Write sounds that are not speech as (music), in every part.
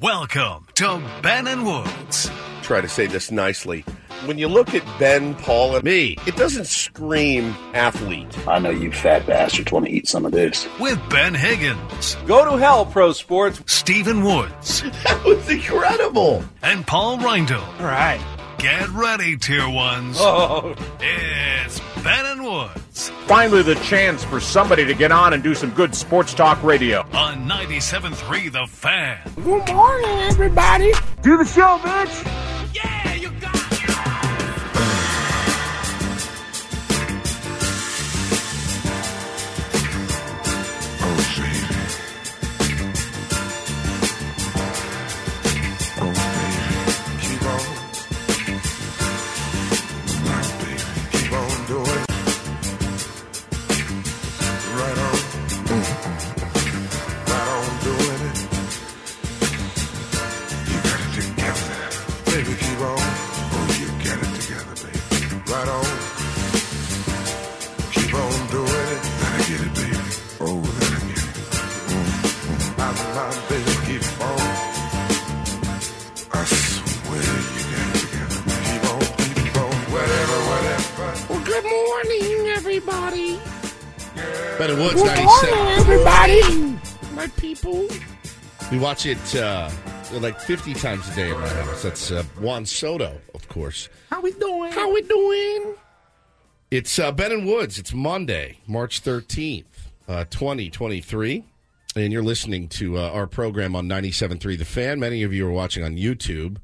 Welcome to Ben and Woods Try to say this nicely. When you look at Ben, Paul, and me, it doesn't scream athlete. I know you fat bastards want to eat some of this. with Ben Higgins, Go to hell, pro sports. Stephen Woods, (laughs) That was incredible. and Paul Reindl. All right. Get ready, tier ones. Oh, It's Ben and Woods Finally, the chance for somebody to get on and do some good sports talk radio. on 97.3 The Fan. Good morning, everybody. Do the show, bitch. Yeah, We watch it uh, like 50 times a day in my house. That's uh, Juan Soto, of course. How we doing? How we doing? It's uh, Ben and Woods. It's Monday, March 13th, uh, 2023. And you're listening to uh, our program on 97.3 The Fan. Many of you are watching on YouTube.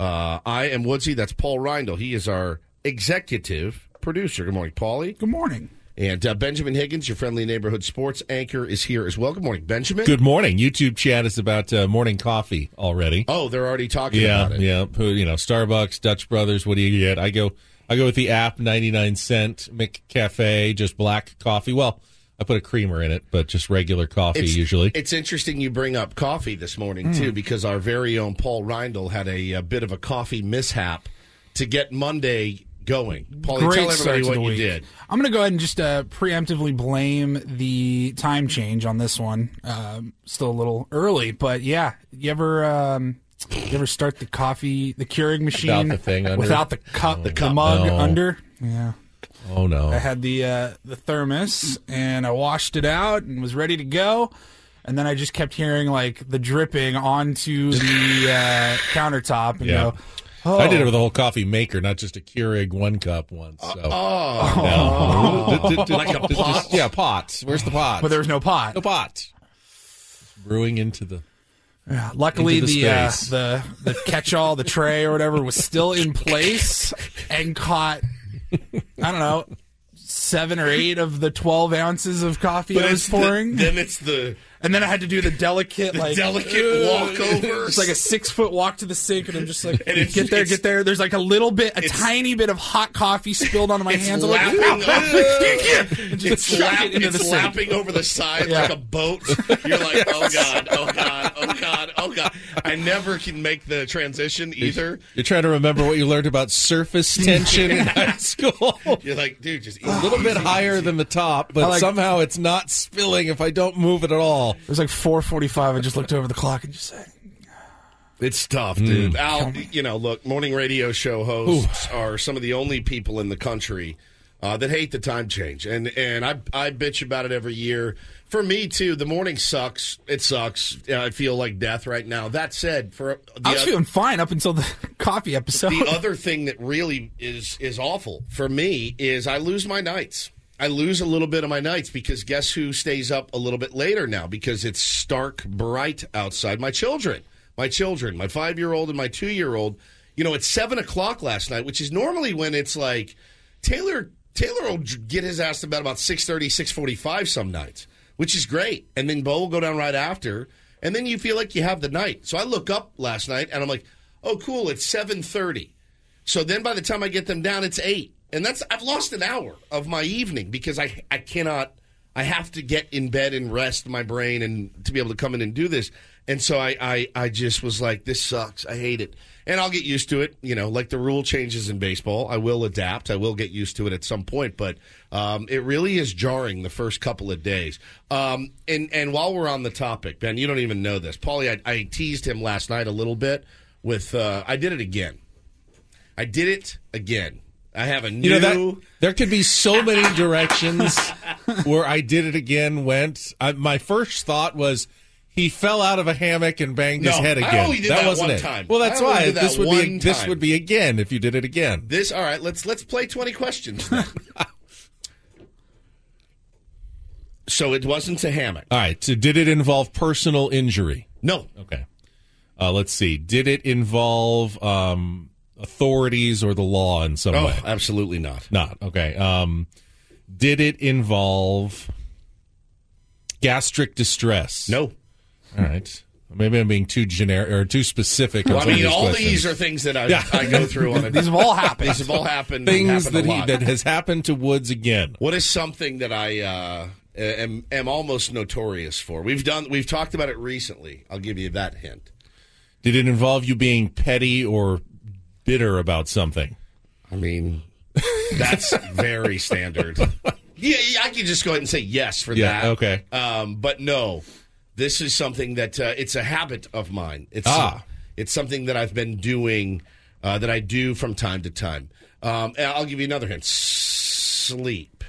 Uh, I am Woodsy. That's Paul Reindl. He is our executive producer. Good morning, Paulie. Good morning. And uh, Benjamin Higgins, your friendly neighborhood sports anchor, is here as well. Good morning, Benjamin. Good morning. YouTube chat is about uh, morning coffee already. Oh, they're already talking yeah, about it. yeah. You know, Starbucks, Dutch Brothers. What do you get? I go, I go with the app, ninety nine cent McCafe, just black coffee. Well, I put a creamer in it, but just regular coffee It's, usually. It's interesting you bring up coffee this morning, Hmm. too, because our very own Paul Reindl had a, a bit of a coffee mishap to get Monday going. Paulie, Great tell start everybody to what the you week. did. I'm going to go ahead and just uh, preemptively blame the time change on this one. Um, still a little early, but yeah. You ever um, you ever start the coffee, the Keurig machine without the thing under? without the cup, the, cup. mug No. under? Yeah. oh no! I had the uh, the thermos and I washed it out and was ready to go. And then I just kept hearing like the dripping onto (laughs) the uh, countertop and Yeah. go, oh. I did it with a whole coffee maker, not just a Keurig one cup once. So. Oh, No. Like a pot? yeah, pot. Where's the pot? But there was no pot. no pot. Brewing into the. Yeah, luckily, Into the the uh, the the catch-all, the tray or whatever, was still in place and caught. I don't know, seven or eight of the twelve ounces of coffee I was pouring, The, then it's the and then I had to do the delicate, like delicate uh, walkover. It's like a six foot walk to the sink, and I'm just like, And it's- get there, it's- get there. There's like a little bit, a tiny bit of hot coffee spilled onto my it's hands. I'm like, lapping, "Ow, ow, it's, just chuck lap- it into it's the sink. lapping over the side Yeah. like a boat. You're like, oh god, oh god, oh god, oh god. I never can make the transition either. You're trying to remember what you learned about surface tension in (laughs) high school. You're like, dude, just a little bit higher than the top, but like- somehow it's not spilling if I don't move it at all. It was like 4:45. I just looked over the clock and just said, It's tough, dude. Al, you know, look, morning radio show hosts are some of the only people in the country uh, that hate the time change, and and I I bitch about it every year. For me too, the morning sucks. It sucks. I feel like death right now. That said, for the I was oth- feeling fine up until the (laughs) coffee episode. the other thing that really is is awful for me is I lose my nights. I lose a little bit of my nights because guess who stays up a little bit later now because it's stark bright outside. My children, my children, my five year old and my two year old. You know, it's seven o'clock last night, which is normally when it's like Taylor. Taylor will get his ass to bed about 6.30, 6.45 some nights, which is great. And then Bo will go down right after. And then you feel like you have the night. So I look up last night and I'm like, oh, cool, it's 7.30. So then by the time I get them down, it's 8. And that's I've lost an hour of my evening because I, I cannot, I have to get in bed and rest my brain and to be able to come in and do this. And so I, I, I just was like, this sucks. I hate it. And I'll get used to it. You know, like the rule changes in baseball. I will adapt. I will get used to it at some point. But um, it really is jarring the first couple of days. Um, and, and while we're on the topic, Ben, you don't even know this. Paulie, I, I teased him last night a little bit with, uh, I did it again. I did it again. I have a new. You know that there could be so many directions where I did it again. Went. I, my first thought was he fell out of a hammock and banged his No, head I again. only did that wasn't one it. time. Well, that's I why that this would be one this would be again if you did it again. This all right. Let's let's play twenty questions. (laughs) so it wasn't a hammock. All right. So did it involve personal injury? No, Okay. Uh, let's see. Did it involve um, authorities or the law in some oh, way? absolutely not. Not okay. Um, did it involve gastric distress? No. All right. Maybe I'm being too generic or too specific. Well, I mean, these all questions. these are things that I, Yeah. I go through on a. These have all happened. These have all happened. things happened that a he that has happened to Woods again. What is something that I uh, am am almost notorious for? We've done. We've talked about it recently. I'll give you that hint. Did it involve you being petty or bitter about something? I mean, (laughs) that's very standard. Yeah, yeah, I could just go ahead and say yes for Yeah, that. okay. Um, but no, this is something that uh, it's a habit of mine. It's Ah. it's something that I've been doing uh, that I do from time to time. Um, and I'll give you another hint: sleep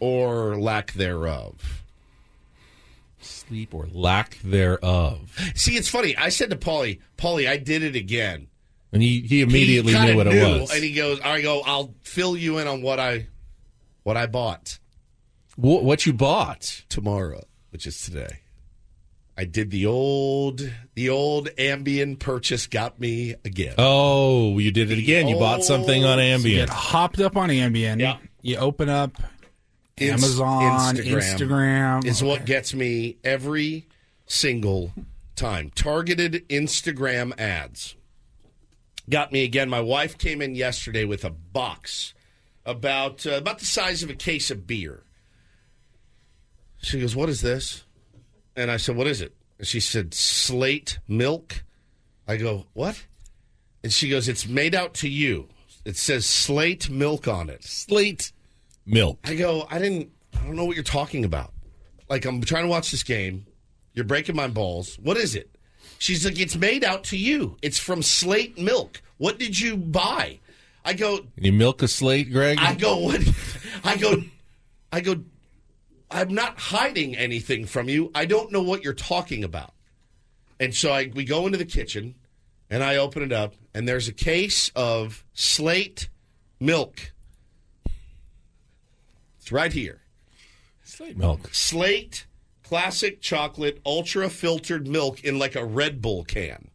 or lack thereof. Sleep or lack thereof. See, it's funny. I said to Paulie, Paulie, I did it again. And he, he immediately He knew what knew, it was. and he goes, "I go, I'll fill you in on what I what I bought." Wh- what you bought? tomorrow, which is today. I did the old the old Ambien purchase got me again. Oh, you did it again. You bought something on Get Ambien. hopped up on Ambien. Yeah. You open up Inst- Amazon, Instagram. is what gets me every single time. Targeted Instagram ads got me again. My wife came in yesterday with a box about uh, about the size of a case of beer. She goes, "What is this?" And I said, "What is it?" And she said, "Slate milk." I go, "What?" And she goes, "It's made out to you. It says Slate milk on it." Slate milk. I go, I didn't, I don't know what you're talking about. Like, I'm trying to watch this game. You're breaking my balls. What is it? She's like, it's made out to you. It's from Slate Milk. What did you buy? I go, you milk a slate, Greg? I go, what? I go, I go, I'm not hiding anything from you. I don't know what you're talking about. And so I, we go into the kitchen and I open it up and there's a case of Slate milk. It's right here. slate milk. Slate classic chocolate ultra filtered milk in like a Red Bull can.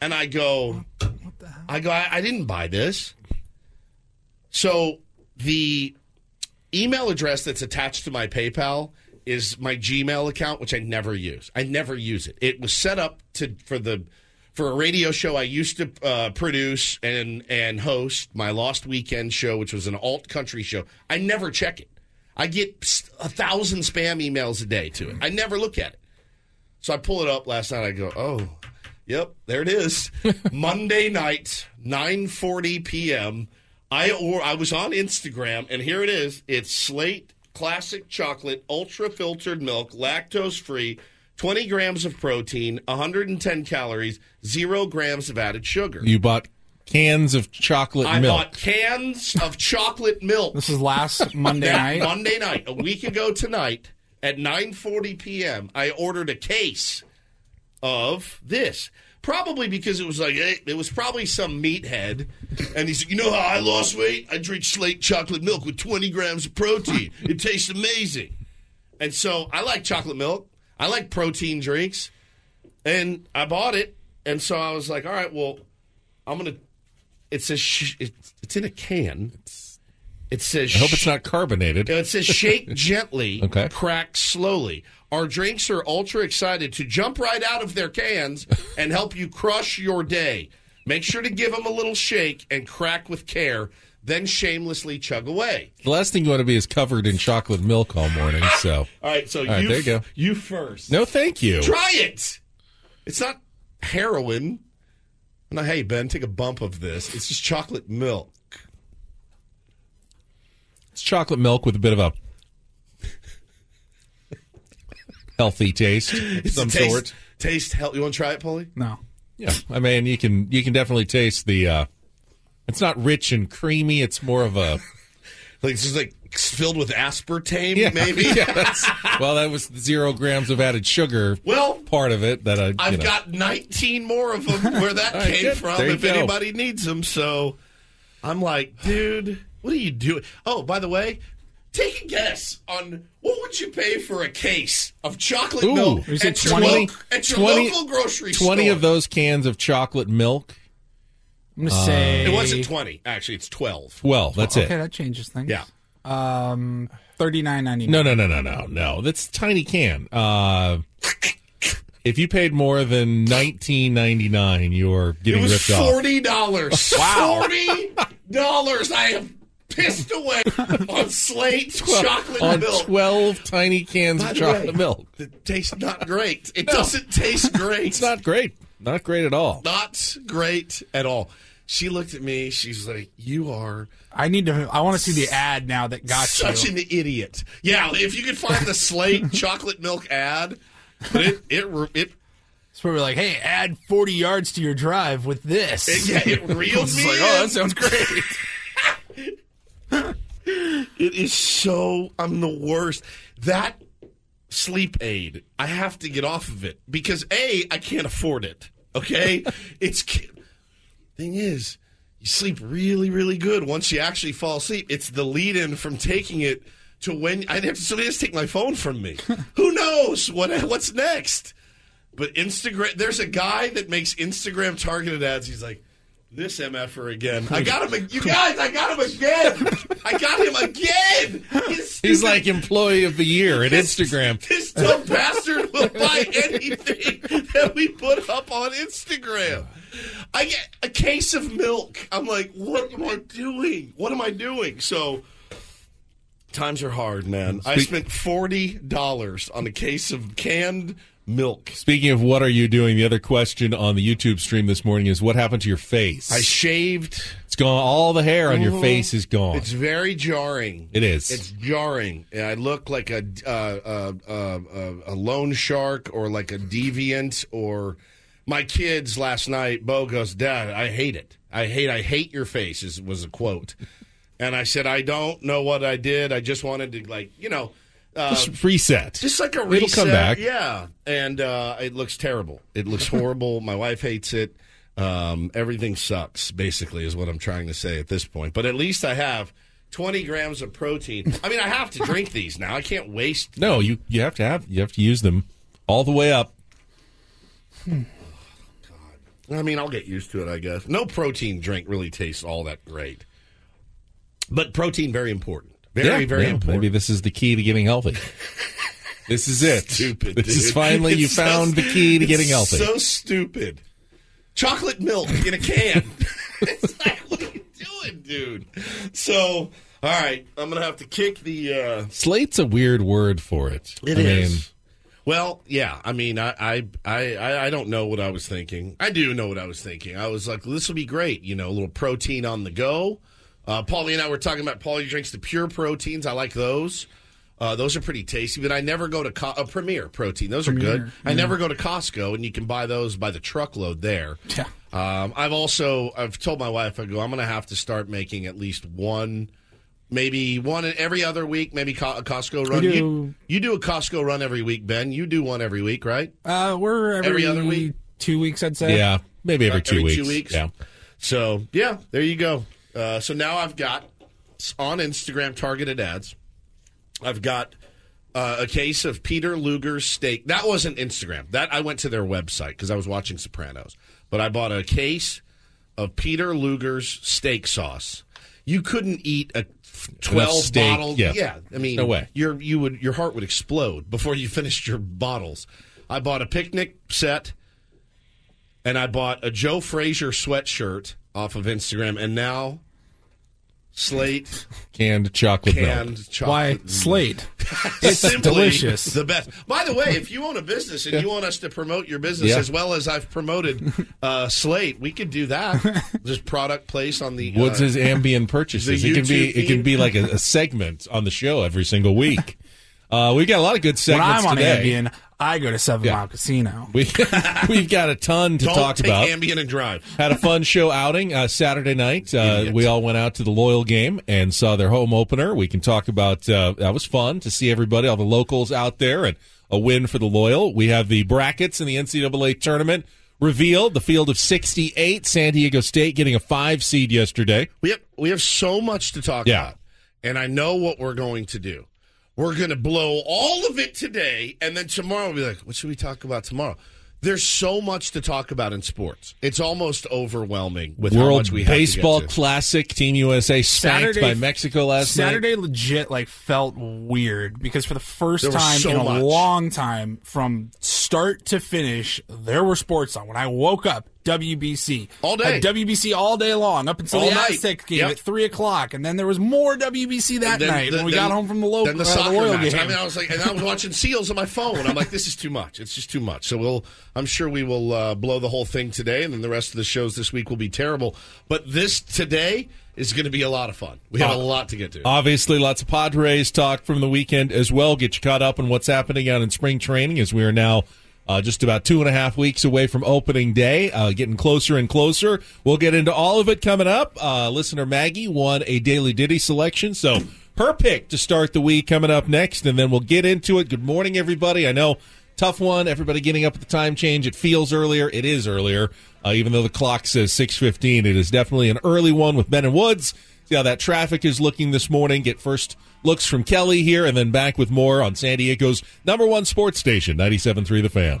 And I go, I go, I, I didn't buy this. So the email address that's attached to my PayPal is my Gmail account, which I never use. I never use it. It was set up to for the for a radio show I used to uh, produce and and host my Lost Weekend show, which was an alt country show. I never check it. I get a thousand spam emails a day to it. I never look at it. So I pull it up last night. I go, oh, yep, there it is. (laughs) Monday night, nine forty p.m. I or I was on Instagram, and here it is. It's Slate Classic Chocolate Ultra Filtered Milk, lactose free, twenty grams of protein, one hundred and ten calories, zero grams of added sugar. You bought cans of chocolate milk. I milk. bought cans of chocolate milk. This is last (laughs) Monday night. Monday night, a week ago tonight at 9:40 p.m. I ordered a case of this. Probably because it was like eh, it was probably some meathead, and he said, you know how I lost weight? I drink Slate chocolate milk with 20 grams of protein. It tastes amazing, and so I like chocolate milk. I like protein drinks, and I bought it, and so I was like, all right, well, I'm gonna. It says sh- it's, it's in a can. It says I hope it's not carbonated. it says shake (laughs) gently, Okay. crack slowly. Our drinks are ultra excited to jump right out of their cans and help you crush your day. Make sure to give them a little shake and crack with care, then shamelessly chug away. The last thing you want to be is covered in chocolate milk all morning. So, (laughs) All right, so all right, you there you go. you first. no, thank you. Try it. It's not heroin. No, hey Ben, take a bump of this. It's just chocolate milk. It's chocolate milk with a bit of a healthy taste, of It's some taste, sort. Taste health. You want to try it, Paulie? No. Yeah, I mean, you can you can definitely taste the. uh It's not rich and creamy. It's more of a (laughs) Like it's just like filled with aspartame, yeah, maybe. (laughs) yeah, well, that was zero grams of added sugar. Well, part of it that I. I've you know. got 19 more of them (laughs) where that All right, came good. from There if go. anybody needs them. So I'm like, dude, what are you doing? Oh, by the way, take a guess on what would you pay for a case of chocolate Ooh, milk is it at your, 20? lo- at your 20 local grocery 20 store? of those cans of chocolate milk. I'm gonna say It wasn't 20. Actually, it's 12. Well, that's okay, it. Okay, that changes things. Yeah. Um, thirty nine ninety nine. No, no, no, no, no, no. That's a tiny can. Uh, if you paid more than nineteen ninety nine, you're It getting was ripped off. forty dollars. (laughs) Wow, forty dollars. I have pissed away on Slate's (laughs) chocolate on milk. twelve tiny cans By of chocolate way, milk. It tastes not great. It doesn't taste (laughs) great. It's not great. Not great at all. not great at all. She looked at me. She's like, "You are I need to. I want to see the ad now that got such you. an idiot." Yeah, if you could find the Slate chocolate milk ad, but it it it, It's where we're like, hey, add forty yards to your drive with this. it yeah it (laughs) reeled It's me. like, oh, that sounds great. (laughs) It is so. I'm the worst. That sleep aid. I have to get off of it because a I can't afford it. Okay, (laughs) it's thing is you sleep really really good once you actually fall asleep. It's the lead in from taking it to when I have somebody has to take my phone from me. (laughs) Who knows what what's next? But Instagram, there's a guy that makes Instagram targeted ads. He's like, this MFer again. I got him. You guys, I got him again. I got him again. He's, (laughs) He's like employee of the year at Instagram. This dumb bastard will buy anything that we put up on Instagram. I get a case of milk. I'm like, what am I doing? What am I doing? So times are hard, man. I spent forty dollars on a case of canned milk. Speaking of what are you doing, the other question on the YouTube stream this morning is what happened to your face? I shaved. it's gone. All the hair on your Mhm. face is gone. It's very jarring. It is. It's jarring. And I look like a uh, uh, uh, uh, a loan shark or like a deviant. Or my kids last night. Bo goes, Dad, I hate it. I hate. I hate your face. Is was a quote. And I said, I don't know what I did. I just wanted to like you know. Uh, Just reset. just like a reset. It'll come back. Yeah. And uh, it looks terrible. It looks (laughs) horrible. My wife hates it. Um, everything sucks, basically, is what I'm trying to say at this point. But at least I have 20 grams of protein. I mean, I have to drink (laughs) these now. I can't waste. No, you you have to have you have to use them all the way up. (sighs) God. I mean, I'll get used to it, I guess. No protein drink really tastes all that great. But protein, very important. Very, Yeah, very yeah, important. Maybe this is the key to getting healthy. (laughs) this is it. Stupid. This is dude. finally you so- found the key to getting healthy. So stupid. Chocolate milk in a can. (laughs) it's like, what are you doing, dude? So, all right, I'm gonna have to kick the. uh Slate's a weird word for it. It I is. mean, Well, yeah. I mean, I, I, I, I- I don't know what I was thinking. I do know what I was thinking. I was like, this will be great. You know, a little protein on the go. Uh, Paulie and I were talking about Paulie drinks the pure proteins. I like those. Uh, those are pretty tasty, but I never go to Co- uh, Premier Protein. Those are good. Premier, I never go to Costco, and you can buy those by the truckload there. (laughs) Yeah. Um, I've also I've told my wife I go I'm going to have to start making at least one, maybe one every other week, maybe Co- a Costco run. do- You, you do a Costco run every week, Ben. You do one every week, right? Uh, we're every, Every other week? two weeks, I'd say. Yeah, maybe every Uh, two weeks. Two weeks. Yeah. So yeah, there you go. Uh, so now I've got on Instagram targeted ads. I've got uh, a case of Peter Luger's steak. That wasn't Instagram. That I went to their website because I was watching Sopranos. But I bought a case of Peter Luger's steak sauce. You couldn't eat a twelve steak, bottle. yeah. I mean, No way. Your you would your heart would explode before you (laughs) finished your bottles. I bought a picnic set and I bought a Joe Frazier sweatshirt off of Instagram, and now Slate (laughs) Canned chocolate canned milk. chocolate. Why Slate? (laughs) It's delicious. The best. By the way, if you own a business and you want us to promote your business Yeah. as well as I've promoted uh, Slate, we could do that. (laughs) Just product place on the. What's uh, his ambient purchases? It can be YouTube it can be like a, a segment on the show every single week. Uh, we've got a lot of good when segments I'm on today. Ambien, I go to Seven Yeah. Mile Casino. (laughs) We, we've got a ton to Don't talk take about. Ambien and drive. Had a fun show outing uh, Saturday night. Uh, we all went out to the Loyal game and saw their home opener. We can talk about uh, that was fun to see everybody, all the locals out there, and a win for the Loyal. We have the brackets in the NCAA tournament revealed. The field of 68, San Diego State getting a five seed yesterday. We have we have so much to talk Yeah. about, and I know what we're going to do. We're going to blow all of it today, and then tomorrow we'll be like, "What should we talk about tomorrow?" There's so much to talk about in sports. It's almost overwhelming with how World much we have Baseball to get to. Classic, Team USA spanked Saturday- by Mexico last night. Saturday legit like felt weird because for the first There time so in a much. long time, from start to finish, there were sports on. When I woke up, WBC All day. WBC all day long up until All the night. Aztec game Yep. at three o'clock, and then there was more WBC that Then night the- when we then- got home from the local then the uh, soccer Loyal match. game. I mean, I was like, and I was watching Seals on my phone. I'm like, this is too much. It's just too much. So we'll, I'm sure we will uh, blow the whole thing today, and then the rest of the shows this week will be terrible. But this today is going to be a lot of fun. We have a lot to get to. Obviously, lots of Padres talk from the weekend as well. Get you caught up on what's happening out in spring training as we are now uh, just about two and a half weeks away from opening day, uh, getting closer and closer. We'll get into all of it coming up. Uh, listener Maggie won a Daily Ditty selection, so her pick to start the week coming up next, and then we'll get into it. Good morning, everybody. I know tough one. Everybody getting up at the time change. It feels earlier. It is earlier, uh, even though the clock says six fifteen. It is definitely an early one with Ben and Woods. See how that traffic is looking this morning. Get first looks from Kelly here, and then back with more on San Diego's number one sports station, 97.3 The Fan.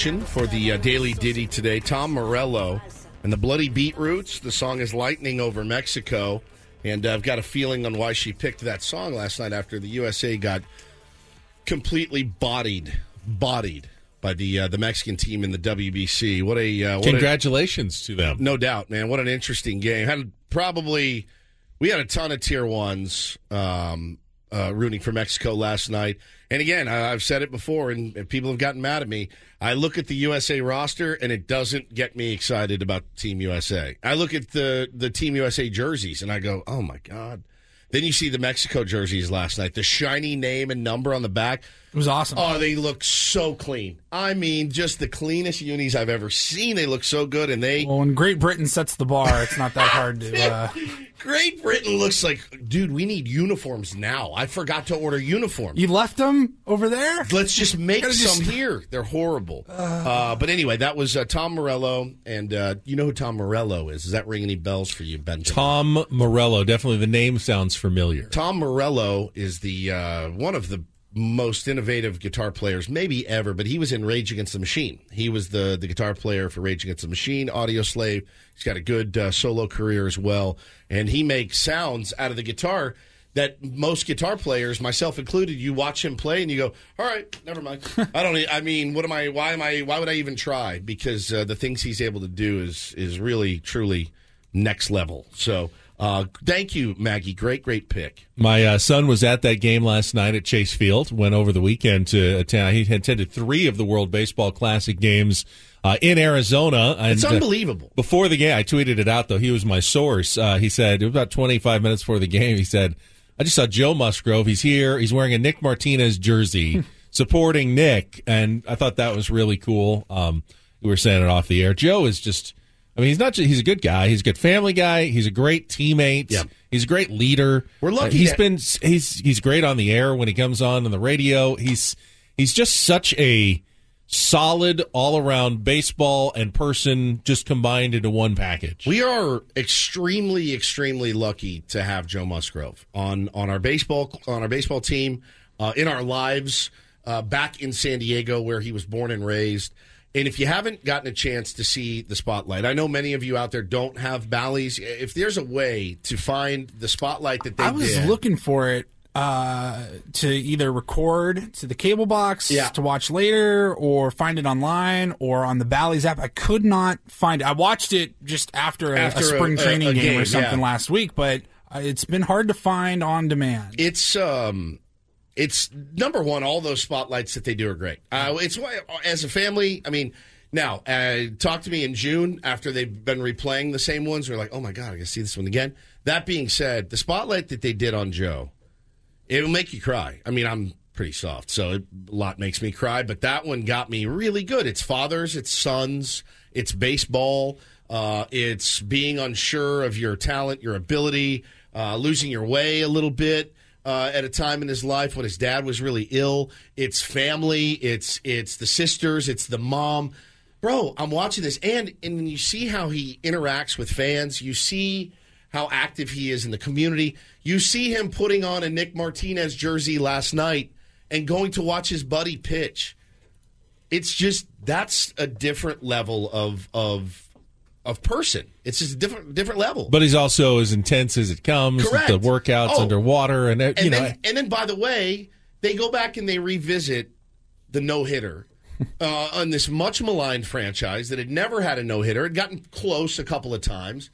Selection for the uh, Daily Ditty today. Tom Morello and the Bloody Beetroots. The song is Lightning Over Mexico. And uh, I've got a feeling on why she picked that song last night after the USA got completely bodied, bodied by the uh, the Mexican team in the WBC. What a uh, what a- Congratulations to them. no doubt, man. What an interesting game. Had probably we had a ton of tier ones um, uh, rooting for Mexico last night. And again, I, I've said it before, and, and people have gotten mad at me. I look at the USA roster, and it doesn't get me excited about Team USA. I look at the the Team USA jerseys, and I go, "Oh my god." Then you see the Mexico jerseys last night, the shiny name and number on the back. It was awesome. Oh, they look so clean. I mean, just the cleanest unis I've ever seen. They look so good, and they Well, when Great Britain sets the bar, it's not that hard to. (laughs) Uh, Great Britain looks like, dude, we need uniforms now. I forgot to order uniforms. you left them over there. Let's just (laughs) make some just- here. They're horrible. Uh, but anyway, that was uh, Tom Morello, and uh, you know who Tom Morello is? Does that ring any bells for you, Ben? Tom Morello. Definitely the name sounds familiar. Tom Morello is the uh, one of the most innovative guitar players maybe ever, but he was in Rage Against the Machine. He was the the guitar player for Rage Against the Machine, Audioslave. He's got a good uh, solo career as well, and he makes sounds out of the guitar that most guitar players, myself included, you watch him play and you go, "All right, never mind." (laughs) I don't. I mean, what am I? Why am I? Why would I even try? Because uh, the things he's able to do is is really truly next level. So. Uh, thank you, Maggie. Great, great pick. My uh, son was at that game last night at Chase Field. Went over the weekend to attend. He attended three of the World Baseball Classic games uh, in Arizona. And, It's uh, unbelievable. before the game, I tweeted it out though. He was my source. Uh, he said it was about 25 minutes before the game, he said, "I just saw Joe Musgrove. He's here. He's wearing a Nick Martinez jersey, (laughs) supporting Nick." And I thought that was really cool. Um, we were saying it off the air. Joe is just. I mean, he's not. Just, he's a good guy. He's a good family guy. He's a great teammate. Yeah. He's a great leader. We're lucky Uh, he's that- been. He's he's great on the air when he comes on on the radio. He's he's just such a solid all around baseball and person just combined into one package. We are extremely, extremely lucky to have Joe Musgrove on on our baseball on our baseball team uh, in our lives uh, back in San Diego where he was born and raised. And if you haven't gotten a chance to see the spotlight, I know many of you out there don't have Bally's. If there's a way to find the spotlight that they I was did, looking for it uh, to either record to the cable box Yeah. to watch later, or find it online or on the Bally's app. I could not find it. I watched it just after a, After a spring a- training a game, game, or something yeah. last week, but uh, it's been hard to find on demand. it's um it's number one all those spotlights that they do are great. Uh, it's why as a family i mean now uh, talk to me in june after they've been replaying the same ones. We're like oh my god i gotta see this one again. That being said the spotlight that they did on joe it'll make you cry. I mean i'm pretty soft so it, a lot makes me cry but that one got me really good. It's fathers it's sons it's baseball uh, it's being unsure of your talent your ability uh, losing your way a little bit uh, at a time in his life when his dad was really ill. It's family. It's it's the sisters. It's the mom. Bro, I'm watching this, and and you see how he interacts with fans. You see how active he is in the community. You see him putting on a Nick Martinez jersey last night and going to watch his buddy pitch. It's just that's a different level of of of person. It's just a different different level. But he's also as intense as it comes. with Correct. The workouts Oh. underwater and uh, and you know. then, and then by the way, they go back and they revisit the no hitter (laughs) uh, on this much maligned franchise that had never had a no hitter, had gotten close a couple of times,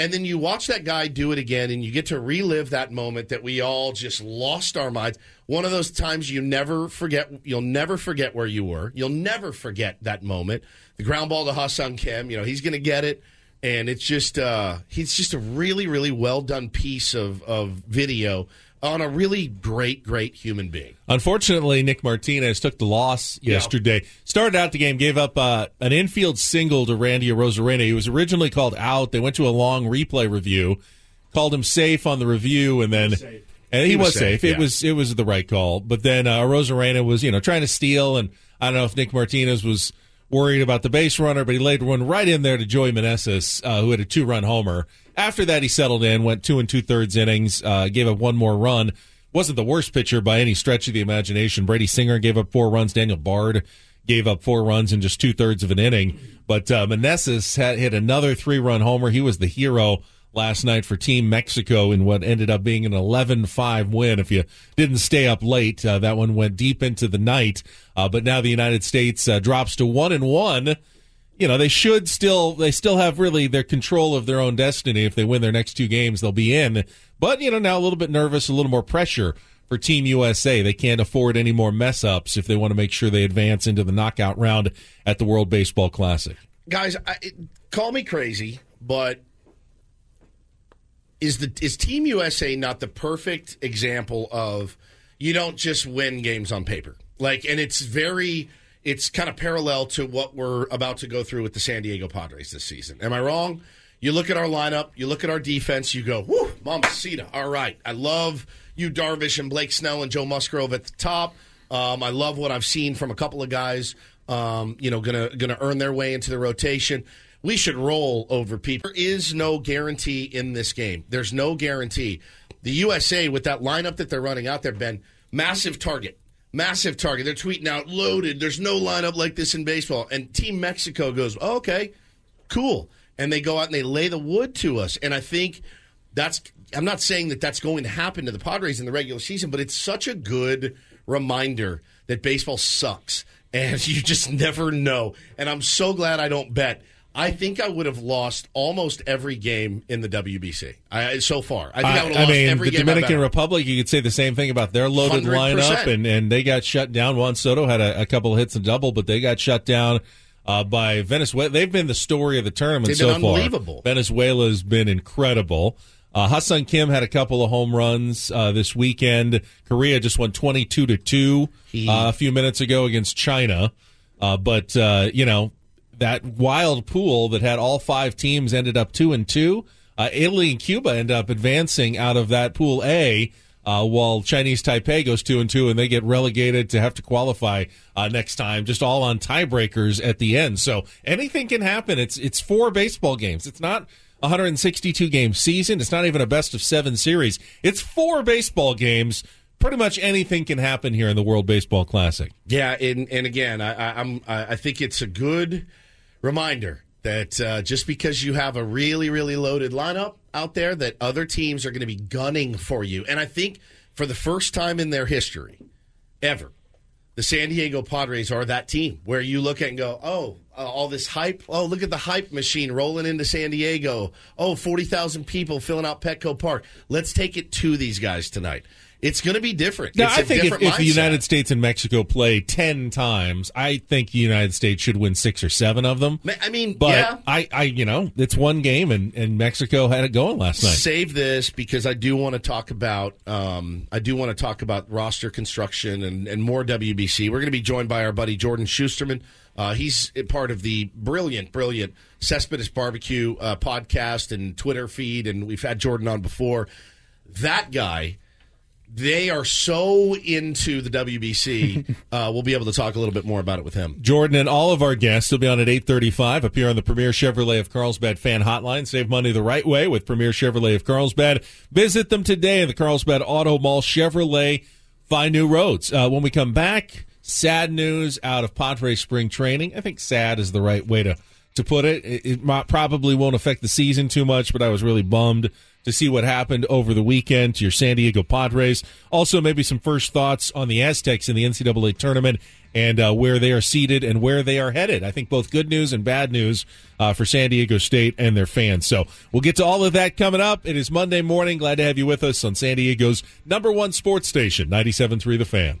and then you watch that guy do it again, and you get to relive that moment that we all just lost our minds. One of those times you never forget. You'll never forget where you were. You'll never forget that moment. The ground ball to Ha-Seong Kim. You know he's going to get it and it's just uh, he's just a really really well done piece of of video on a really great great human being. Unfortunately, Nick Martinez took the loss yesterday. Started out the game, gave up uh, an infield single to Randy Arozarena. He was originally called out. They went to a long replay review, called him safe on the review, and then and he, He was was, safe. safe, It yeah. was it was the right call. But then uh, Arozarena was you know trying to steal, and I don't know if Nick Martinez was worried about the base runner, but he laid one right in there to Joey Meneses, uh, who had a two run homer. After that, he settled in, went two and two thirds innings, uh, gave up one more run. Wasn't the worst pitcher by any stretch of the imagination. Brady Singer gave up four runs. Daniel Bard gave up four runs in just two thirds of an inning. But uh, had hit another three run homer. He was the hero last night for Team Mexico in what ended up being an 11 5 win. If you didn't stay up late, uh, that one went deep into the night. Uh, but now the United States uh, drops to 1 and 1. You know, they should still, they still have really their control of their own destiny. If they win their next two games, they'll be in. But, you know, now a little bit nervous, a little more pressure for Team USA. They can't afford any more mess ups if they want to make sure they advance into the knockout round at the World Baseball Classic. Guys, I, call me crazy, but is the is Team USA not the perfect example of you don't just win games on paper? Like, and it's very it's kind of parallel to what we're about to go through with the San Diego Padres this season. Am I wrong? You look at our lineup, you look at our defense, you go, "Whoo, Mamacita!" All right, I love you, Darvish and Blake Snell and Joe Musgrove at the top. Um, I love what I've seen from a couple of guys. Um, you know, gonna gonna earn their way into the rotation we should roll over people. There is no guarantee in this game. There's no guarantee. The USA, with that lineup that they're running out there, Ben, massive target. Massive target. They're tweeting out, loaded. There's no lineup like this in baseball. And Team Mexico goes, oh, okay, cool. And they go out and they lay the wood to us. And I think that's, I'm not saying that that's going to happen to the Padres in the regular season, but it's such a good reminder that baseball sucks. (laughs) And you just never know. And I'm so glad I don't bet I think I would have lost almost every game in the WBC I, so far. I think I, would have I lost mean, every the. Dominican Republic, you could say the same thing about their loaded 100%. lineup, and, and they got shut down. Juan Soto had a, a couple of hits and double, but they got shut down uh, by Venezuela. They've been the story of the tournament They've so far. Venezuela's been incredible. Uh, Ha-Seong Kim had a couple of home runs uh, this weekend. Korea just won twenty-two to two uh, a few minutes ago against China. Uh, but uh, you know that wild pool that had all five teams ended up two and two. Uh, Italy and Cuba end up advancing out of that pool A, uh, while Chinese Taipei goes two and two, and they get relegated to have to qualify uh, next time. Just all on tiebreakers at the end. So anything can happen. It's it's four baseball games. It's not. 162 game season. It's not even a best of seven series. It's four baseball games pretty much anything can happen here in the World Baseball Classic. Yeah, and, and again, I, I'm I think it's a good reminder that uh, just because you have a really really loaded lineup out there, that other teams are going to be gunning for you. And I think for the first time in their history, ever, the San Diego Padres are that team where you look at and go, oh, uh, all this hype. Oh, look at the hype machine rolling into San Diego. Oh, 40,000 people filling out Petco Park. Let's take it to these guys tonight. It's going to be different. Now, it's I think if, if the. United States and Mexico play 10 times, I think the United States should win six or seven of them. I mean, But yeah. I, I, you know, it's one game, and, and Mexico had it going last night. Save this because I do want to talk about um, I do want to talk about roster construction and, and more WBC. We're going to be joined by our buddy Jordan Schusterman. Uh, he's part of the brilliant, brilliant Cespedes Barbecue uh, podcast and Twitter feed, and we've had Jordan on before. That guy, they are so into the WBC. (laughs) uh, we'll be able to talk a little bit more about it with him. Jordan and all of our guests will be on at 835, appear on the Premier Chevrolet of Carlsbad fan hotline. Save money the right way with Premier Chevrolet of Carlsbad. Visit them today in the Carlsbad Auto Mall Chevrolet. Find new roads. Uh, when we come back, sad news out of Padres spring training. I think sad is the right way to, to put it. It, it probably won't affect the season too much, but I was really bummed to see what happened over the weekend to your San Diego Padres. Also, maybe some first thoughts on the Aztecs in the NCAA tournament and uh, where they are seated and where they are headed. I think both good news and bad news uh, for San Diego State and their fans. So we'll get to all of that coming up. It is Monday morning. Glad to have you with us on San Diego's number one sports station, 97.3 The Fan.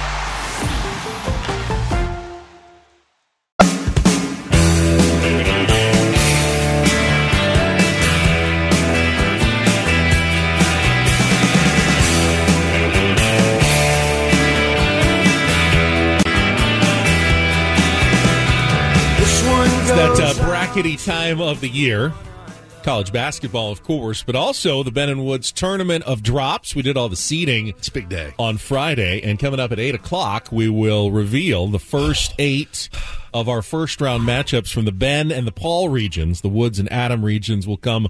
Brackety time of the year. College basketball, of course, but also the Ben and Woods Tournament of Drops. We did all the seeding. It's a big day. On Friday. And coming up at 8 o'clock, we will reveal the first eight of our first round matchups from the Ben and the Paul regions. The Woods and Adam regions will come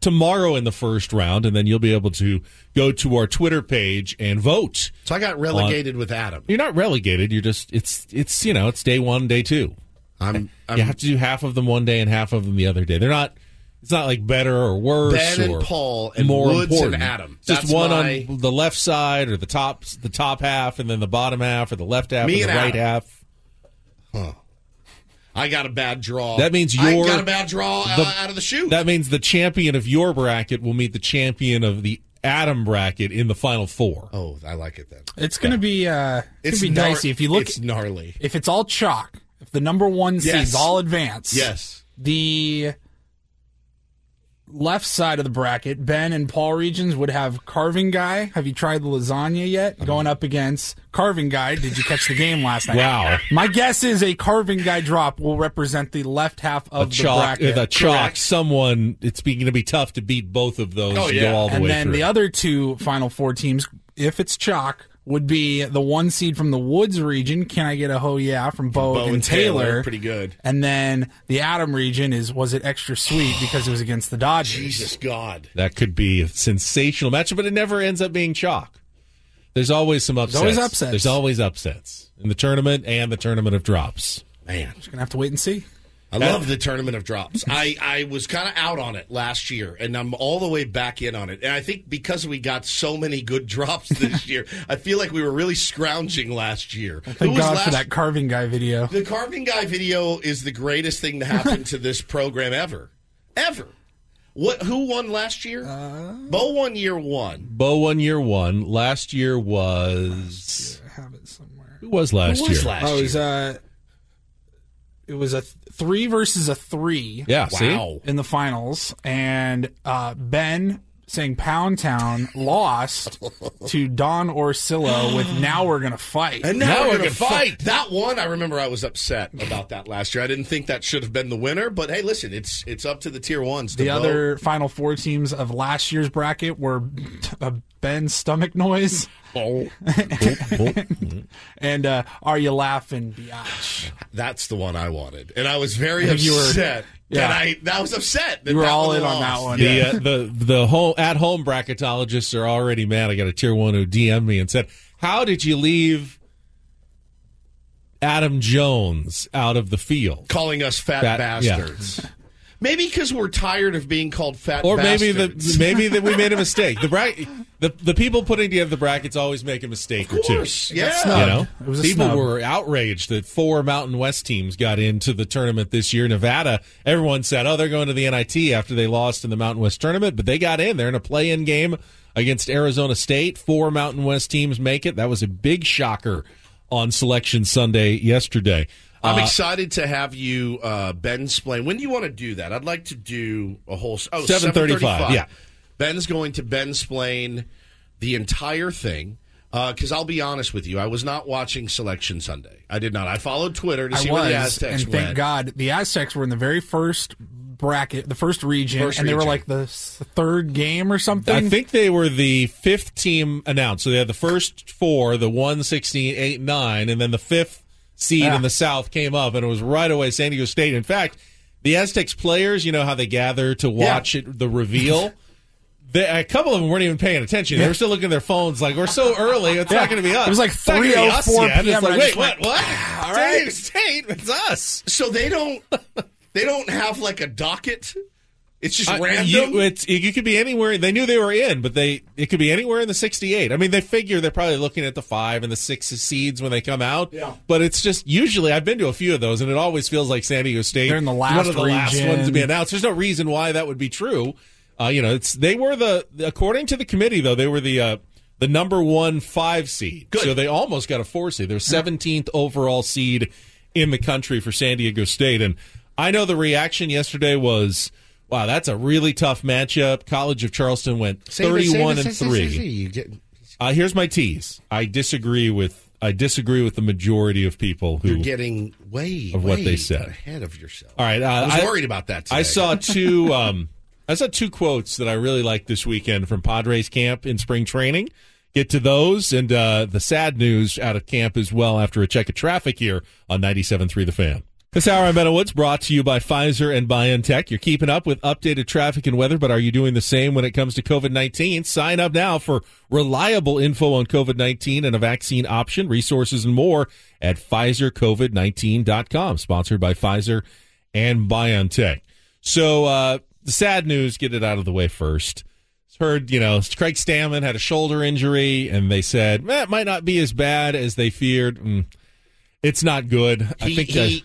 tomorrow in the first round, and then you'll be able to go to our Twitter page and vote. So I got relegated with Adam. You're not relegated. You're just it's it's you know it's day one, day two. I'm, I'm you have to do half of them one day and half of them the other day. They're not. It's not like better or worse. Ben or and Paul and more Woods important. and Adam. Just one my- on the left side or the top the top half, and then the bottom half or the left half Me and the right Adam. half. I got a bad draw. That means I you're got a bad draw uh, the- out of the chute. That means the champion of your bracket will meet the champion of the Adam bracket in the final four. Oh, I like it then. It's going to be uh, it's It's gonna be gnar- dicey if you look. it's gnarly. If it's all chalk, if the number one seeds all advance, Yes. the left side of the bracket, Ben and Paul regions would have Carving Guy. Have you tried the lasagna yet? Going up against Carving Guy. Did you catch the game last night? Wow. My guess is a Carving Guy drop will represent the left half A of the chalk, bracket. the chalk. Someone. It's going to be tough to beat both of those. Oh, and go all the and way then through. the other two final four teams, if it's chalk, would be the one seed from the Woods region. Can I get a ho yeah from Bo, Bo and, and Taylor? Taylor, pretty good. And then the Adam region is was it extra sweet because it was against the Dodgers? Jesus God. That could be a sensational matchup, but it never ends up being chalk. There's always some upsets. always upsets. There's always upsets in the tournament and the tournament of drops. Man. Just gonna have to wait and see. I love the tournament of drops. (laughs) I, I was kind of out on it last year, and I'm all the way back in on it. And I think because we got so many good (laughs) drops this year, I feel like we were really scrounging last year. Who Thank was God last- for that carving guy video. The carving guy video is the greatest thing to happen (laughs) to this program ever, ever. What? Who won last year? Uh, Bo won year one. Bo one year one. Last year was I have it somewhere. who was last Who was year? last Oh, it was uh it was a th- three versus a three. Yeah, see? Wow. in the finals, and uh, Ben saying Pound Town lost (laughs) to Don Orsillo with (gasps) "Now we're gonna fight." And now, Now we're we're gonna gonna fight. fight. That one, I remember I was upset about that last year. I didn't think that should have been the winner, but hey, listen, it's it's up to the tier ones. to the vote. other final four teams of last year's bracket were uh, Ben's stomach noise (laughs) and uh, "Are You Laughing, Biatch?" that's the one I wanted, and I was very I think you were- upset yeah. that I that was upset. That You were that all one in on that one. The Yeah. uh, the the home at home bracketologists are already mad. I got a tier one who DM'd me and said, "How did you leave Adam Jones out of the field?" calling us fat, Fat- yeah. (laughs) Maybe because we're tired of being called fat Or maybe bastards. the maybe that we made a (laughs) mistake. The bracket, the the people putting together the brackets always make a mistake Of or two. course, yeah. You know, It was a people snub. were outraged that four Mountain West teams got into the tournament this year. Nevada, everyone said, "Oh, they're going to the NIT after they lost in the Mountain West tournament," but they got in. They're in a play-in game against Arizona State. Four Mountain West teams make it. That was a big shocker on Selection Sunday yesterday. I'm Uh, excited to have you, uh, Ben, explain. When do you want to do that? I'd like to do a whole. Oh, 7:35, 7:35. yeah. Ben's going to Ben explain the entire thing. Because I'll be honest with you, I was not watching Selection Sunday. I did not. I followed Twitter to I see where the was, Aztecs and thank went. God the Aztecs were in the very first bracket, the first region, First and they were region. like the s- third game or something. I think they were the fifth team announced. So they had the first four, the one, 16, 8, 9, and then the fifth seed Yeah. in ah. the South came up, and it was right away San Diego State. In fact, the Aztecs players, you know how they gather to watch it, the reveal? (laughs) They, a couple of them weren't even paying attention. They were still looking at their phones like, we're so early, it's Yeah. not going to be us. It was like not oh us 3:04 yet. It's PM, like, wait, what? What? (laughs) All San right. State, it's us. So they don't. they don't have like a docket. It's just Uh, random. You, it's, you could be anywhere. They knew they were in, but they it could be anywhere in the 68. I mean, they figure they're probably looking at the five and the six seeds when they come out. Yeah. But it's just usually I've been to a few of those, and it always feels like San Diego State. They're in the last one of the last ones to be announced. There's no reason why that would be true. Uh, you know, it's they were the according to the committee though they were the uh, the number one five seed. So they almost got a four seed. They're 17th overall seed in the country for San Diego State, and I know the reaction yesterday was. Wow, that's a really tough matchup. College of Charleston went Save it, save thirty-one it, and save it, save it. three. Get, Uh, here's my tease. I disagree with I disagree with the majority of people who you're getting way of what way they said. ahead of yourself. All right, uh, I was worried about that. Today. I saw (laughs) two. Um, I saw two quotes that I really liked this weekend from Padres camp in spring training. Get to those and uh, the sad news out of camp as well after a check of traffic here on 97.3 The Fan. This hour on Better Woods brought to you by Pfizer and BioNTech. You're keeping up with updated traffic and weather, but are you doing the same when it comes to COVID 19? Sign up now for reliable info on COVID 19 and a vaccine option, resources, and more at PfizerCovid19.com. Sponsored by Pfizer and BioNTech. So, uh, the sad news, get it out of the way first. Heard, you know, Craig Stammen had a shoulder injury, and they said eh, it might not be as bad as they feared. Mm, it's not good. I he, think he,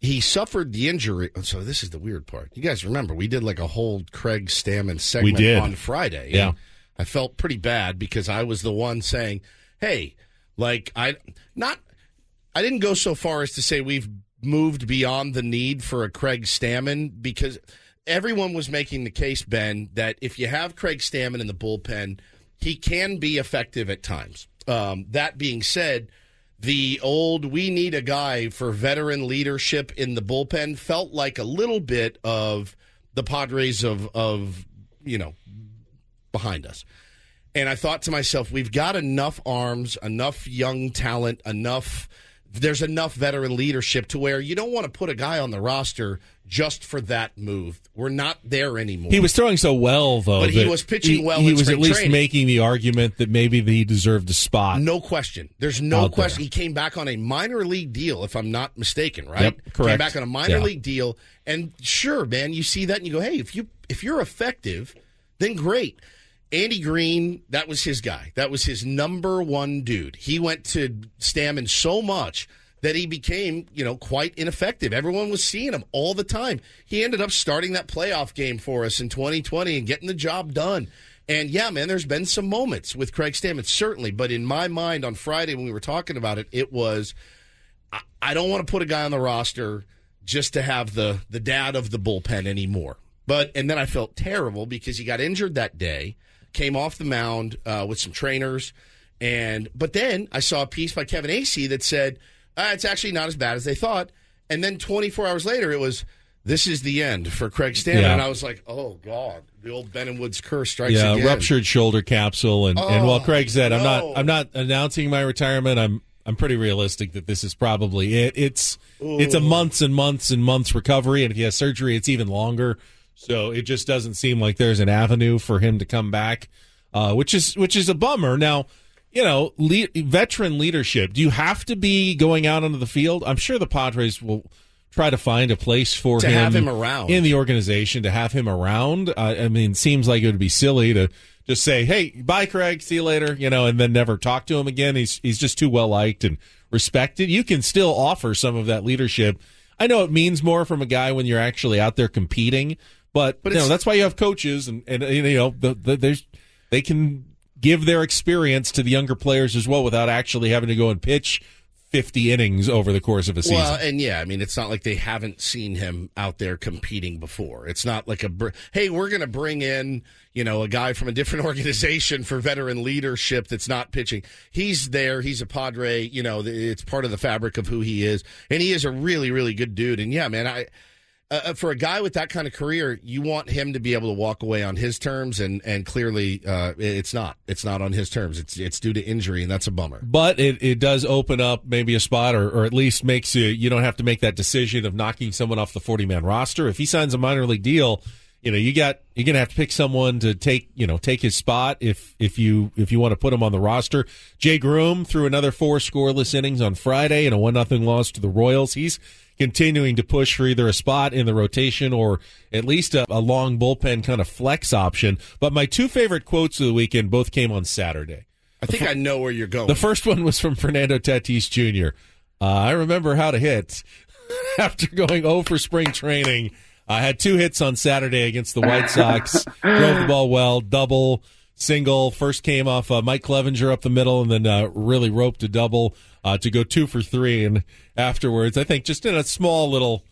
he suffered the injury. So this is the weird part. You guys remember we did like a whole Craig Stammen segment on Friday. Yeah. I felt pretty bad because I was the one saying, "Hey, like I not I didn't go so far as to say we've moved beyond the need for a Craig Stammen because everyone was making the case, Ben, that if you have Craig Stammen in the bullpen, he can be effective at times. Um, that being said, the old we need a guy for veteran leadership in the bullpen felt like a little bit of the Padres of of you know behind us. And I thought to myself, we've got enough arms, enough young talent, enough. There's enough veteran leadership to where you don't want to put a guy on the roster just for that move. We're not there anymore. He was throwing so well, though. But he was pitching well He was at least training. making the argument that maybe he deserved a spot. No question. There's no question. there. He came back on a minor league deal, if I'm not mistaken, right? Yep, Came back on a minor Yeah. league deal, and sure, man, you see that and you go, hey, if you if you're effective, then great. Andy Green, that was his guy. That was his number one dude. He went to Stammen so much that he became, you know, quite ineffective. Everyone was seeing him all the time. He ended up starting that playoff game for us in 2020 and getting the job done. And yeah, man, there's been some moments with Craig Stammen, certainly. But in my mind on Friday when we were talking about it, it was I, I don't want to put a guy on the roster just to have the the dad of the bullpen anymore. But and then I felt terrible because he got injured that day, came off the mound uh, with some trainers, and but then I saw a piece by Kevin Acee that said uh, it's actually not as bad as they thought. And then 24 hours later, it was this is the end for Craig Stammen, Yeah. and I was like, oh god, the old Ben and Woods curse strikes yeah, again. ruptured shoulder capsule, and, and while Oh, Craig said, "I'm no. not, I'm not announcing my retirement," I'm, I'm pretty realistic that this is probably it. It's, it's a months and months and months recovery, and if he has surgery, it's even longer. So it just doesn't seem like there's an avenue for him to come back, uh, which is, which is a bummer. Now, you know, le- veteran leadership. Do you have to be going out onto the field? I'm sure the Padres will try to find a place for To him have him around. in the organization to have him around. Uh, I mean, it seems like it would be silly to just say, "Hey, bye, Craig, see you later," you know, and then never talk to him again. He's he's just too well liked and respected. You can still offer some of that leadership. I know it means more from a guy when you're actually out there competing, but, But you know, that's why you have coaches and and you know the, the, there's they can give their experience to the younger players as well without actually having to go and pitch 50 innings over the course of a season. Well, and yeah, I mean, it's not like they haven't seen him out there competing before. It's not like a, br- hey, we're going to bring in, you know, a guy from a different (laughs) organization for veteran leadership that's not pitching. He's there. He's a Padre. You know, it's part of the fabric of who he is. And he is a really, really good dude. And yeah, man, I, uh, for a guy with that kind of career, you want him to be able to walk away on his terms, and and clearly, uh, it's not. It's not on his terms. It's it's due to injury, and that's a bummer. But it, it does open up maybe a spot, or, or at least makes you you don't have to make that decision of knocking someone off the forty man roster. If he signs a minor league deal, you know you got you're gonna have to pick someone to take you know take his spot if if you if you want to put him on the roster. Jay Groome threw another four scoreless innings on Friday and a one nothing loss to the Royals. He's continuing to push for either a spot in the rotation or at least a, a long bullpen kind of flex option. But my two favorite quotes of the weekend both came on Saturday. I think I know where you're going. The first one was from Fernando Tatis Jr. Uh, I remember how to hit (laughs) after going 0 for spring training. I had two hits on Saturday against the White Sox. drove the ball well, double, single. First came off uh, Mike Clevinger up the middle, and then uh, really roped a double uh, to go two for three. And afterwards, I think just in a small little,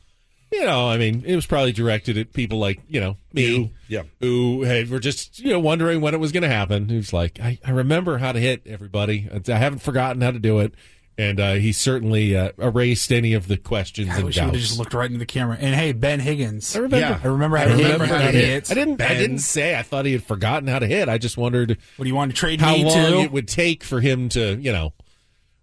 you know, I mean, it was probably directed at people like you know me, yeah, who hey, were just you know wondering when it was going to happen. He was like, I, I remember how to hit everybody. I haven't forgotten how to do it. And uh, he certainly uh, erased any of the questions I and wish he would doubts. have just looked right into the camera. And hey, Ben Higgins. I remember. Yeah, I remember how I to hit. how to hit. hit. I didn't. I didn't say I thought he had forgotten how to hit. I just wondered. What do you want to trade how me long to? it would take for him to, you know,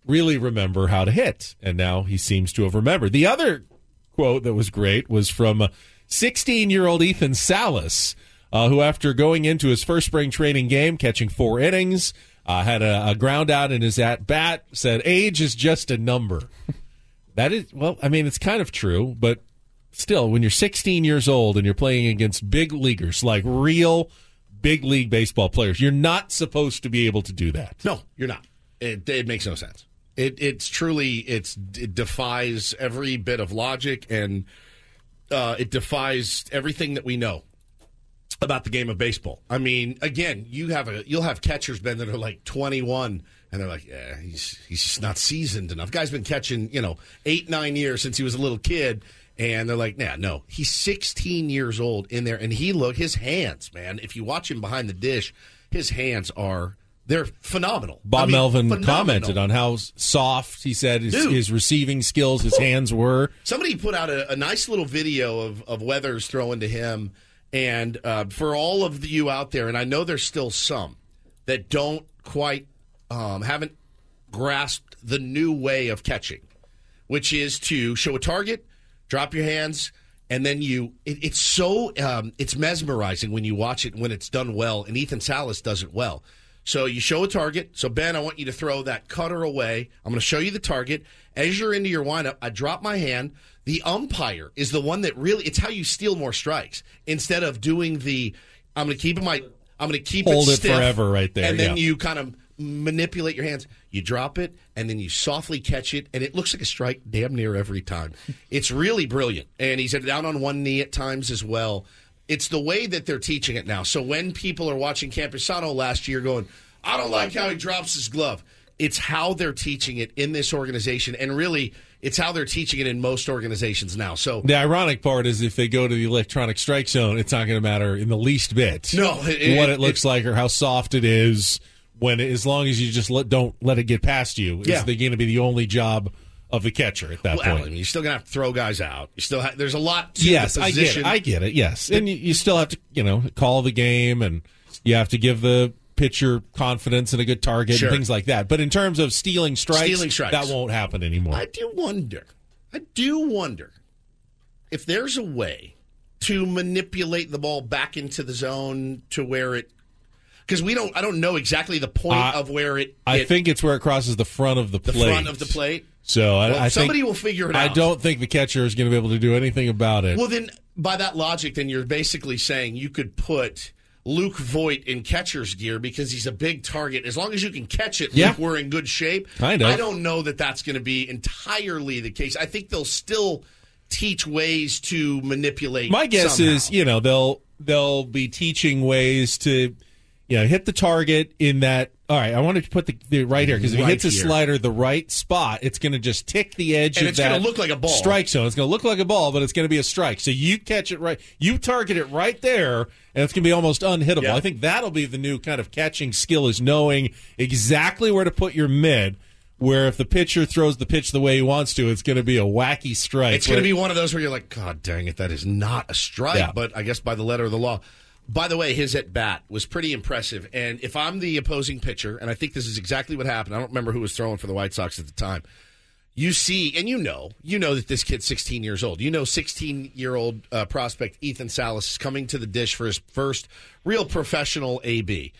really remember how to hit. And now he seems to have remembered. The other quote that was great was from 16 year old Ethan Salas, uh, who, after going into his first spring training game, catching four innings, uh, had a, a ground out in his at bat, said, Age is just a number. (laughs) that is, well, I mean, it's kind of true, but still, when you're 16 years old and you're playing against big leaguers, like real big league baseball players, you're not supposed to be able to do that. No, you're not. It, it makes no sense. It, it's truly it's it defies every bit of logic and uh, it defies everything that we know about the game of baseball. I mean, again, you have a you'll have catchers Ben that are like 21 and they're like, yeah, he's he's just not seasoned enough. Guy's been catching you know eight nine years since he was a little kid. And they're like, nah, no. He's 16 years old in there, and he look his hands, man. If you watch him behind the dish, his hands are they're phenomenal. Bob I mean, Melvin phenomenal. commented on how soft he said his, his receiving skills, his hands were. Somebody put out a, a nice little video of, of Weathers throwing to him. And uh, for all of you out there, and I know there's still some that don't quite, um, haven't grasped the new way of catching, which is to show a target, drop your hands, and then you. It, it's so um, it's mesmerizing when you watch it when it's done well. And Ethan Salas does it well. So you show a target. So Ben, I want you to throw that cutter away. I'm going to show you the target. As you're into your windup, I drop my hand. The umpire is the one that really. It's how you steal more strikes instead of doing the. I'm going to keep it my. I'm going to keep Hold it it stiff, forever right there, and then yeah. you kind of manipulate your hands. You drop it, and then you softly catch it, and it looks like a strike damn near every time. (laughs) It's really brilliant. And he's down on one knee at times as well. It's the way that they're teaching it now. So when people are watching Campusano last year going, I don't like how he drops his glove. It's how they're teaching it in this organization, and really, it's how they're teaching it in most organizations now. So The ironic part is if they go to the electronic strike zone, it's not going to matter in the least bit. No, it- what it- it looks like or how soft it is. When as long as you just let, don't let it get past you, Yeah. is they going to be the only job of the catcher at that well, I point. mean, you're still gonna have to throw guys out. You still have, there's a lot. To yes, I get it. I get it. Yes, and you, you still have to, you know, call the game, and you have to give the pitcher confidence and a good target Sure. and things like that. But in terms of stealing strikes, Stealing strikes. that won't happen anymore. I do wonder. I do wonder if there's a way to manipulate the ball back into the zone to where it because we don't I don't know exactly the point Uh, of where it, I think it's where it crosses the front of the the plate. front of the plate. So I, Well, I somebody will figure it I out. I don't think the catcher is going to be able to do anything about it. Well, then by that logic, then you're basically saying you could put Luke Voit in catcher's gear because he's a big target. As long as you can catch it, Yeah. Luke, we're in good shape. Kind of. I don't know that that's going to be entirely the case. I think they'll still teach ways to manipulate. My guess somehow. is, you know, they'll they'll be teaching ways to, you know, hit the target in that All right, I wanted to put the, the right here because if Right he hits a slider the right spot, it's going to just tick the edge And of it's gonna look like a ball. strike zone. It's going to look like a ball, but it's going to be a strike. So you catch it right, you target it right there, and it's going to be almost unhittable. Yeah. I think that'll be the new kind of catching skill is knowing exactly where to put your mid. Where if the pitcher throws the pitch the way he wants to, it's going to be a wacky strike. It's going to be one of those where you're like, God dang it, that is not a strike. Yeah. But I guess by the letter of the law. By the way, his at bat was pretty impressive. And if I'm the opposing pitcher, and I think this is exactly what happened, I don't remember who was throwing for the White Sox at the time. You see, and you know, you know that this kid's 16 years old. You know, 16 year old uh, prospect Ethan Salas is coming to the dish for his first real professional AB.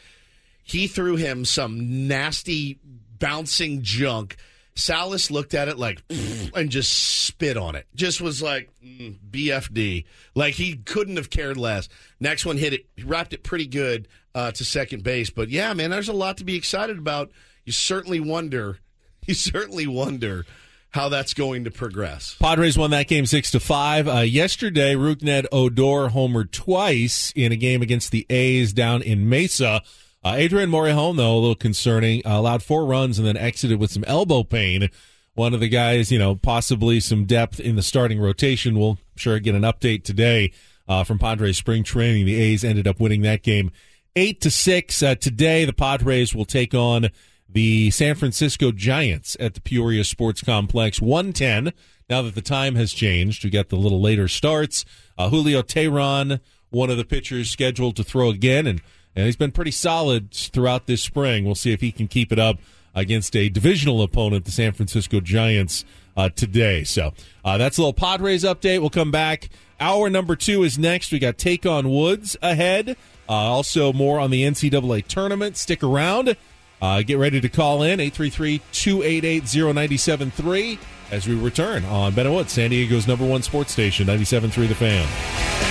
He threw him some nasty bouncing junk. Salas looked at it like (sniffs) and just spit on it. Just was like mm, BFD. Like he couldn't have cared less. Next one hit it, he wrapped it pretty good uh, to second base. But yeah, man, there's a lot to be excited about. You certainly wonder. (laughs) You certainly wonder how that's going to progress. Padres won that game six to five. Uh, yesterday, Rougned Odor homered twice in a game against the A's down in Mesa. Uh, Adrian Morejon, though, a little concerning, uh, allowed four runs and then exited with some elbow pain. One of the guys, you know, possibly some depth in the starting rotation. We'll I'm sure get an update today uh, from Padres spring training. The A's ended up winning that game eight to six. Uh, today, the Padres will take on the San Francisco Giants at the Peoria Sports Complex. 110. Now that the time has changed, we got the little later starts. Uh, Julio Teheran, one of the pitchers scheduled to throw again, and, and he's been pretty solid throughout this spring. We'll see if he can keep it up against a divisional opponent, the San Francisco Giants, uh, today. So uh, that's a little Padres update. We'll come back. Hour number two is next. We got Take on Woods ahead. Uh, also, more on the NCAA tournament. Stick around. Uh, get ready to call in 833-288-0973 as we return on Ben and Woods, San Diego's number one sports station, 97.3 The Fan.